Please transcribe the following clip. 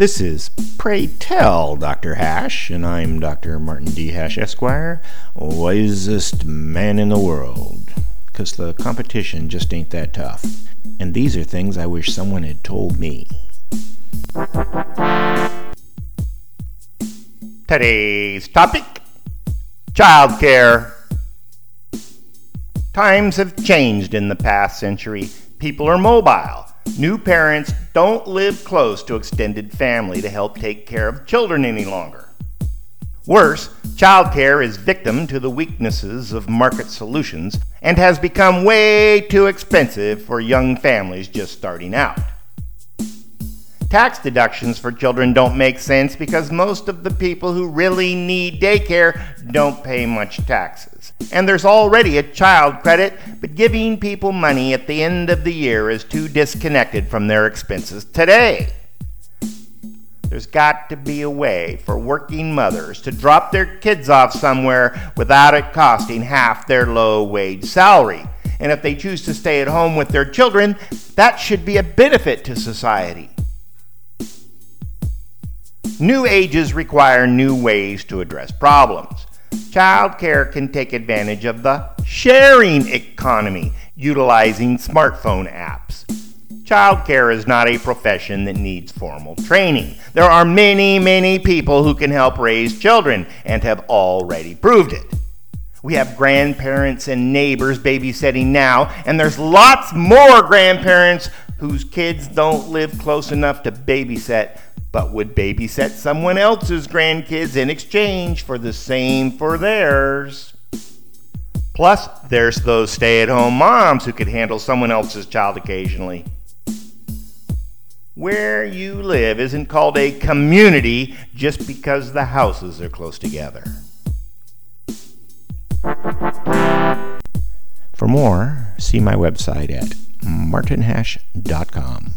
This is Pray Tell Dr. Hash, and I'm Dr. Martin D. Hash, Esquire, wisest man in the world. Because the competition just ain't that tough. And these are things I wish someone had told me. Today's topic childcare. Times have changed in the past century. People are mobile. New parents don't live close to extended family to help take care of children any longer. Worse, childcare is victim to the weaknesses of market solutions and has become way too expensive for young families just starting out. Tax deductions for children don't make sense because most of the people who really need daycare don't pay much taxes. And there's already a child credit, but giving people money at the end of the year is too disconnected from their expenses today. There's got to be a way for working mothers to drop their kids off somewhere without it costing half their low wage salary. And if they choose to stay at home with their children, that should be a benefit to society. New ages require new ways to address problems. Childcare can take advantage of the sharing economy, utilizing smartphone apps. Childcare is not a profession that needs formal training. There are many, many people who can help raise children and have already proved it. We have grandparents and neighbors babysitting now, and there's lots more grandparents whose kids don't live close enough to babysit but would babysit someone else's grandkids in exchange for the same for theirs. Plus, there's those stay at home moms who could handle someone else's child occasionally. Where you live isn't called a community just because the houses are close together. For more, see my website at martinhash.com.